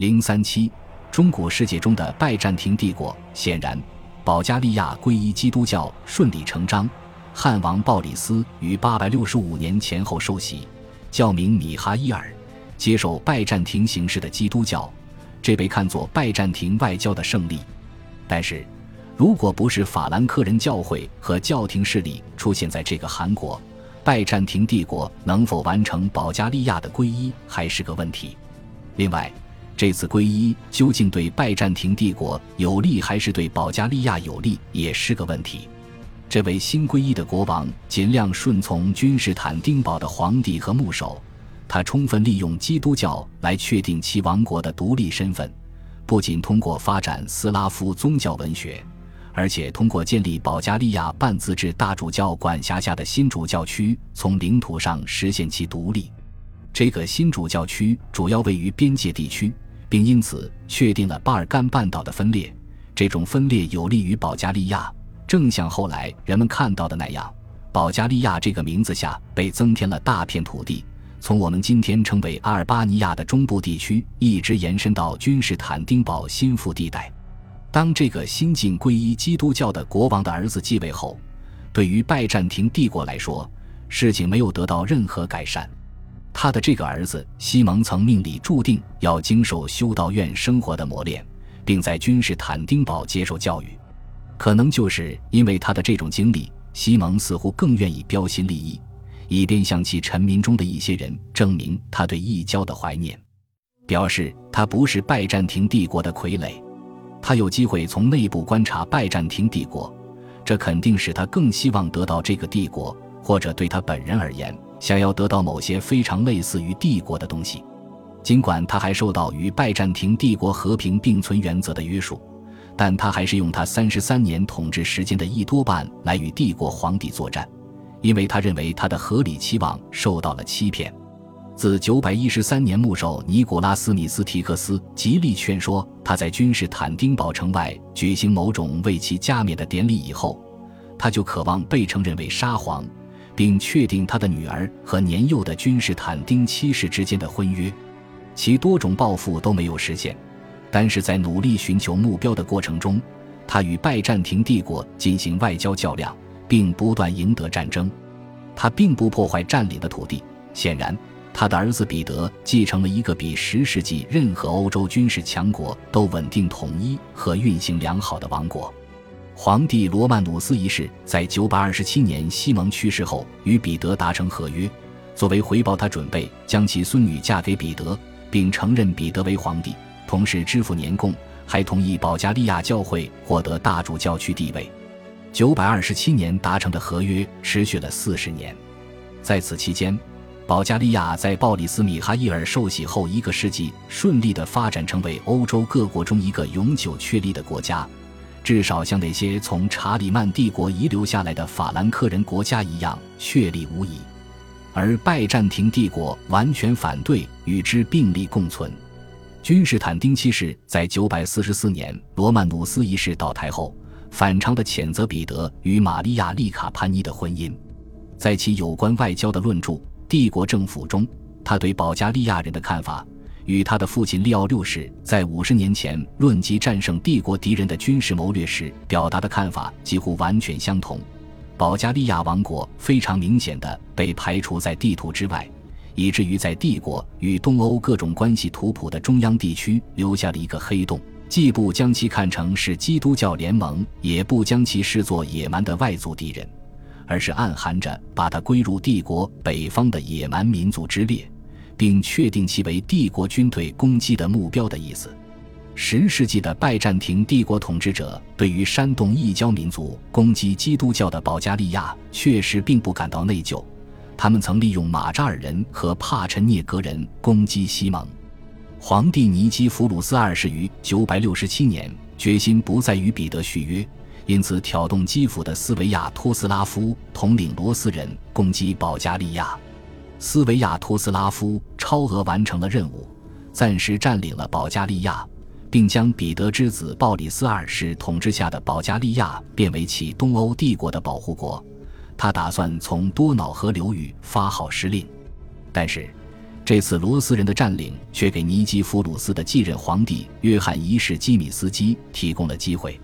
零三七，中古世界中的拜占庭帝国。显然，保加利亚皈依基督教顺理成章。汉王鲍里斯于八百六十五年前后受洗，教名米哈伊尔，接受拜占庭形式的基督教，这被看作拜占庭外交的胜利。但是，如果不是法兰克人教会和教廷势力出现在这个韩国，拜占庭帝国能否完成保加利亚的皈依还是个问题。另外，这次皈依究竟对拜占庭帝国有利还是对保加利亚有利，也是个问题。这位新皈依的国王尽量顺从君士坦丁堡的皇帝和牧首，他充分利用基督教来确定其王国的独立身份，不仅通过发展斯拉夫宗教文学。而且通过建立保加利亚半自治大主教管辖下的新主教区，从领土上实现其独立。这个新主教区主要位于边界地区，并因此确定了巴尔干半岛的分裂。这种分裂有利于保加利亚，正像后来人们看到的那样，保加利亚这个名字下被增添了大片土地，从我们今天称为阿尔巴尼亚的中部地区，一直延伸到君士坦丁堡心腹地带。当这个新晋皈依基督教的国王的儿子继位后，对于拜占庭帝国来说，事情没有得到任何改善。他的这个儿子西蒙曾命里注定要经受修道院生活的磨练，并在君士坦丁堡接受教育。可能就是因为他的这种经历，西蒙似乎更愿意标新立异，以便向其臣民中的一些人证明他对异教的怀念，表示他不是拜占庭帝国的傀儡。他有机会从内部观察拜占庭帝国，这肯定使他更希望得到这个帝国，或者对他本人而言，想要得到某些非常类似于帝国的东西。尽管他还受到与拜占庭帝国和平并存原则的约束，但他还是用他三十三年统治时间的一多半来与帝国皇帝作战，因为他认为他的合理期望受到了欺骗。自九百一十三年，牧首尼古拉斯·米斯提克斯极力劝说他在君士坦丁堡城外举行某种为其加冕的典礼以后，他就渴望被承认为沙皇，并确定他的女儿和年幼的君士坦丁七世之间的婚约。其多种抱负都没有实现，但是在努力寻求目标的过程中，他与拜占庭帝国进行外交较量，并不断赢得战争。他并不破坏占领的土地，显然。他的儿子彼得继承了一个比十世纪任何欧洲军事强国都稳定统一和运行良好的王国。皇帝罗曼努斯一世在927年西蒙去世后与彼得达成合约，作为回报，他准备将其孙女嫁给彼得，并承认彼得为皇帝，同时支付年贡，还同意保加利亚教会获得大主教区地位。927年达成的合约持续了四十年，在此期间。保加利亚在鲍里斯·米哈伊尔受洗后一个世纪，顺利地发展成为欧洲各国中一个永久确立的国家，至少像那些从查理曼帝国遗留下来的法兰克人国家一样确立无疑。而拜占庭帝国完全反对与之并立共存。君士坦丁七世在944年罗曼努斯一世倒台后，反常地谴责彼得与玛利亚·丽卡潘尼的婚姻，在其有关外交的论著。帝国政府中，他对保加利亚人的看法与他的父亲利奥六世在五十年前论及战胜帝国敌人的军事谋略时表达的看法几乎完全相同。保加利亚王国非常明显的被排除在地图之外，以至于在帝国与东欧各种关系图谱的中央地区留下了一个黑洞，既不将其看成是基督教联盟，也不将其视作野蛮的外族敌人。而是暗含着把它归入帝国北方的野蛮民族之列，并确定其为帝国军队攻击的目标的意思。十世纪的拜占庭帝国统治者对于煽动异教民族攻击基督教的保加利亚确实并不感到内疚，他们曾利用马扎尔人和帕陈涅格人攻击西蒙。皇帝尼基弗鲁斯二世于九百六十七年决心不再与彼得续约。因此，挑动基辅的斯维亚托斯拉夫统领罗斯人攻击保加利亚。斯维亚托斯拉夫超额完成了任务，暂时占领了保加利亚，并将彼得之子鲍里斯二世统治下的保加利亚变为其东欧帝国的保护国。他打算从多瑙河流域发号施令，但是。这次罗斯人的占领却给尼基弗鲁斯的继任皇帝约翰一世基米斯基提供了机会，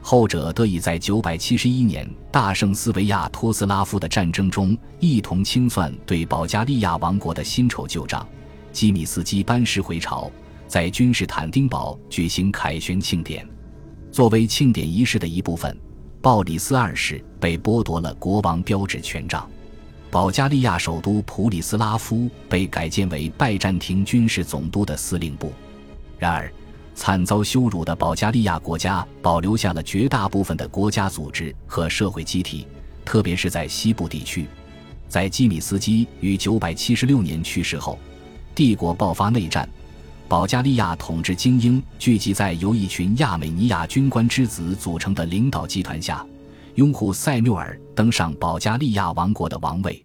后者得以在971年大胜斯维亚托斯拉夫的战争中一同清算对保加利亚王国的新仇旧账。基米斯基班师回朝，在君士坦丁堡举行凯旋庆典。作为庆典仪式的一部分，鲍里斯二世被剥夺了国王标志权杖。保加利亚首都普里斯拉夫被改建为拜占庭军事总督的司令部。然而，惨遭羞辱的保加利亚国家保留下了绝大部分的国家组织和社会机体，特别是在西部地区。在基米斯基于976年去世后，帝国爆发内战。保加利亚统治精英聚集在由一群亚美尼亚军官之子组成的领导集团下。拥护塞缪尔登上保加利亚王国的王位，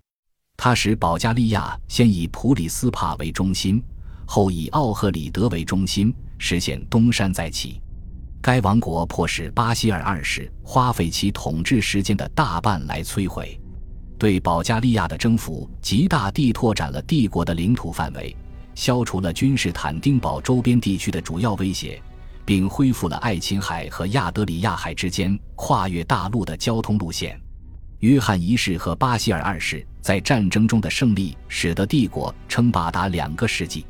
他使保加利亚先以普里斯帕为中心，后以奥赫里德为中心，实现东山再起。该王国迫使巴西尔二世花费其统治时间的大半来摧毁。对保加利亚的征服，极大地拓展了帝国的领土范围，消除了君士坦丁堡周边地区的主要威胁。并恢复了爱琴海和亚德里亚海之间跨越大陆的交通路线。约翰一世和巴西尔二世在战争中的胜利，使得帝国称霸达两个世纪。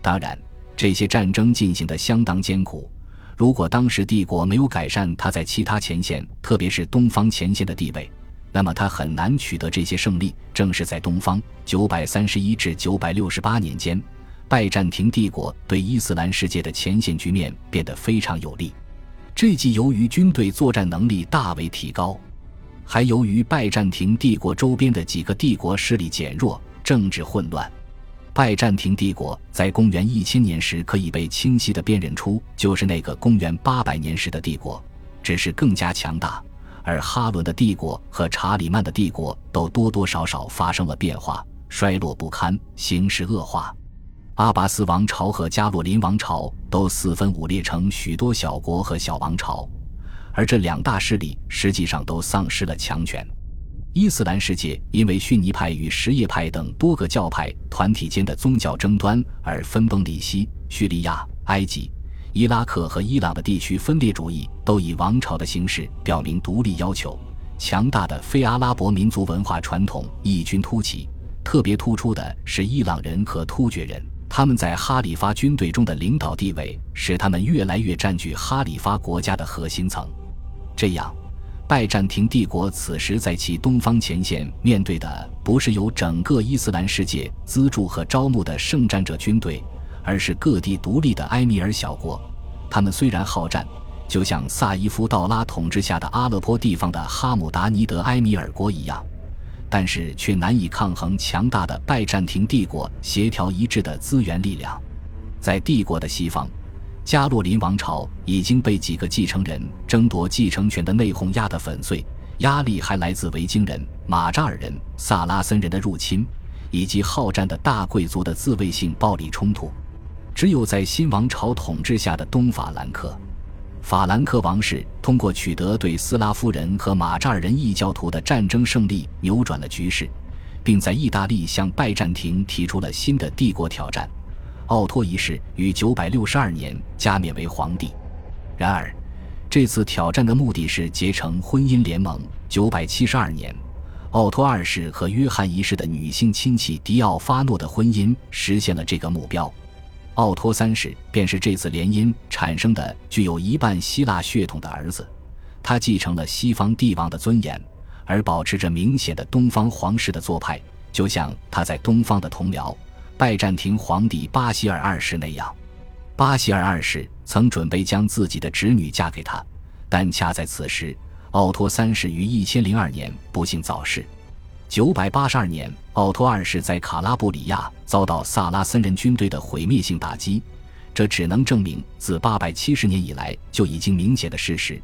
当然，这些战争进行得相当艰苦。如果当时帝国没有改善他在其他前线，特别是东方前线的地位，那么他很难取得这些胜利。正是在东方，九百三十一至九百六十八年间。拜占庭帝国对伊斯兰世界的前线局面变得非常有利，这既由于军队作战能力大为提高，还由于拜占庭帝国周边的几个帝国势力减弱，政治混乱。拜占庭帝国在公元一千年时可以被清晰地辨认出就是那个公元八百年时的帝国，只是更加强大。而哈伦的帝国和查理曼的帝国都多多少少发生了变化，衰落不堪，形势恶化。阿拔斯王朝和加洛林王朝都四分五裂成许多小国和小王朝，而这两大势力实际上都丧失了强权。伊斯兰世界因为逊尼派与什叶派等多个教派团体间的宗教争端而分崩离析。叙利亚、埃及、伊拉克和伊朗的地区分裂主义都以王朝的形式表明独立要求。强大的非阿拉伯民族文化传统异军突起，特别突出的是伊朗人和突厥人。他们在哈里发军队中的领导地位，使他们越来越占据哈里发国家的核心层。这样，拜占庭帝国此时在其东方前线面对的不是由整个伊斯兰世界资助和招募的圣战者军队，而是各地独立的埃米尔小国。他们虽然好战，就像萨伊夫道拉统治下的阿勒颇地方的哈姆达尼德埃米尔国一样。但是却难以抗衡强大的拜占庭帝国协调一致的资源力量。在帝国的西方，加洛林王朝已经被几个继承人争夺继承权的内讧压得粉碎，压力还来自维京人、马扎尔人、萨拉森人的入侵，以及好战的大贵族的自卫性暴力冲突。只有在新王朝统治下的东法兰克。法兰克王室通过取得对斯拉夫人和马扎尔人异教徒的战争胜利，扭转了局势，并在意大利向拜占庭提出了新的帝国挑战。奥托一世于962年加冕为皇帝。然而，这次挑战的目的是结成婚姻联盟。972年，奥托二世和约翰一世的女性亲戚迪奥发诺的婚姻实现了这个目标。奥托三世便是这次联姻产生的具有一半希腊血统的儿子，他继承了西方帝王的尊严，而保持着明显的东方皇室的做派，就像他在东方的同僚拜占庭皇帝巴希尔二世那样。巴希尔二世曾准备将自己的侄女嫁给他，但恰在此时，奥托三世于一千零二年不幸早逝。九百八十二年，奥托二世在卡拉布里亚遭到萨拉森人军队的毁灭性打击，这只能证明自八百七十年以来就已经明显的事实：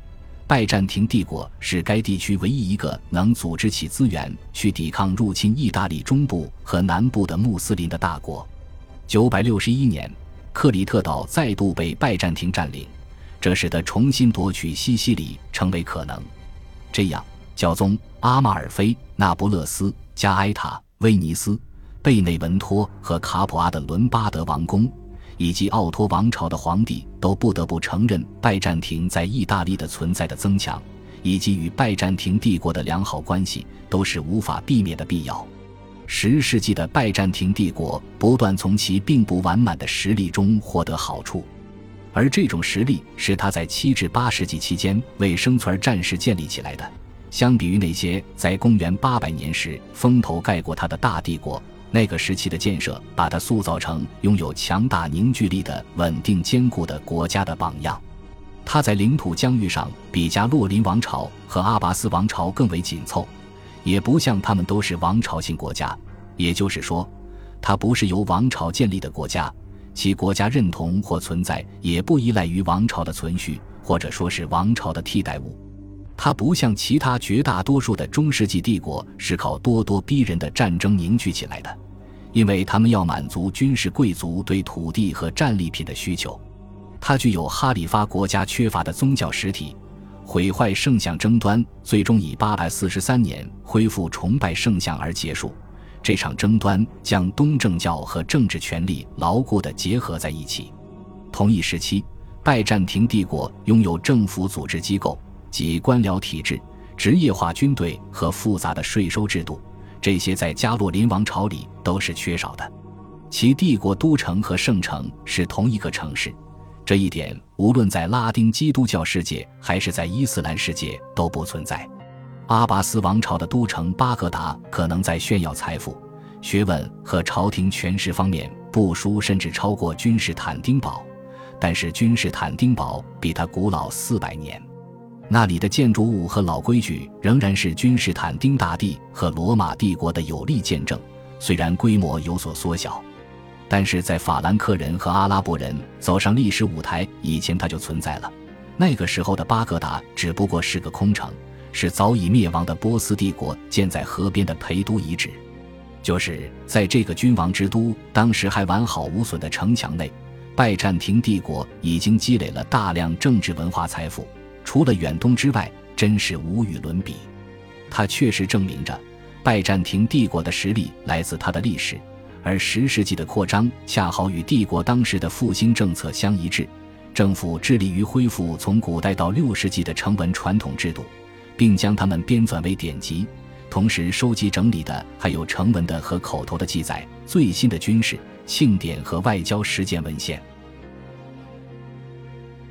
拜占庭帝国是该地区唯一一个能组织起资源去抵抗入侵意大利中部和南部的穆斯林的大国。九百六十一年，克里特岛再度被拜占庭占领，这使得重新夺取西西里成为可能。这样。教宗阿马尔菲、那不勒斯、加埃塔、威尼斯、贝内文托和卡普阿的伦巴德王宫，以及奥托王朝的皇帝，都不得不承认拜占庭在意大利的存在的增强，以及与拜占庭帝国的良好关系，都是无法避免的必要。十世纪的拜占庭帝国不断从其并不完满的实力中获得好处，而这种实力是他在七至八世纪期间为生存而战时建立起来的。相比于那些在公元八百年时风头盖过他的大帝国，那个时期的建设把它塑造成拥有强大凝聚力的稳定坚固的国家的榜样。它在领土疆域上比加洛林王朝和阿拔斯王朝更为紧凑。也不像他们都是王朝性国家，也就是说，它不是由王朝建立的国家，其国家认同或存在也不依赖于王朝的存续，或者说是王朝的替代物。它不像其他绝大多数的中世纪帝国是靠咄咄逼人的战争凝聚起来的，因为他们要满足军事贵族对土地和战利品的需求。它具有哈里发国家缺乏的宗教实体。毁坏圣像争端最终以八百四十三年恢复崇拜圣像而结束。这场争端将东正教和政治权力牢固地结合在一起。同一时期，拜占庭帝国拥有政府组织机构及官僚体制、职业化军队和复杂的税收制度，这些在加洛林王朝里都是缺少的。其帝国都城和圣城是同一个城市。这一点无论在拉丁基督教世界还是在伊斯兰世界都不存在。阿拔斯王朝的都城巴格达可能在炫耀财富、学问和朝廷权势方面不输甚至超过君士坦丁堡，但是君士坦丁堡比它古老四百年，那里的建筑物和老规矩仍然是君士坦丁大帝和罗马帝国的有力见证，虽然规模有所缩小。但是在法兰克人和阿拉伯人走上历史舞台以前，它就存在了。那个时候的巴格达只不过是个空城，是早已灭亡的波斯帝国建在河边的陪都遗址。就是在这个君王之都当时还完好无损的城墙内，拜占庭帝国已经积累了大量政治文化财富，除了远东之外，真是无与伦比。它确实证明着，拜占庭帝国的实力来自它的历史。而十世纪的扩张恰好与帝国当时的复兴政策相一致，政府致力于恢复从古代到六世纪的成文传统制度，并将它们编纂为典籍，同时收集整理的还有成文的和口头的记载、最新的军事庆典和外交实践文献。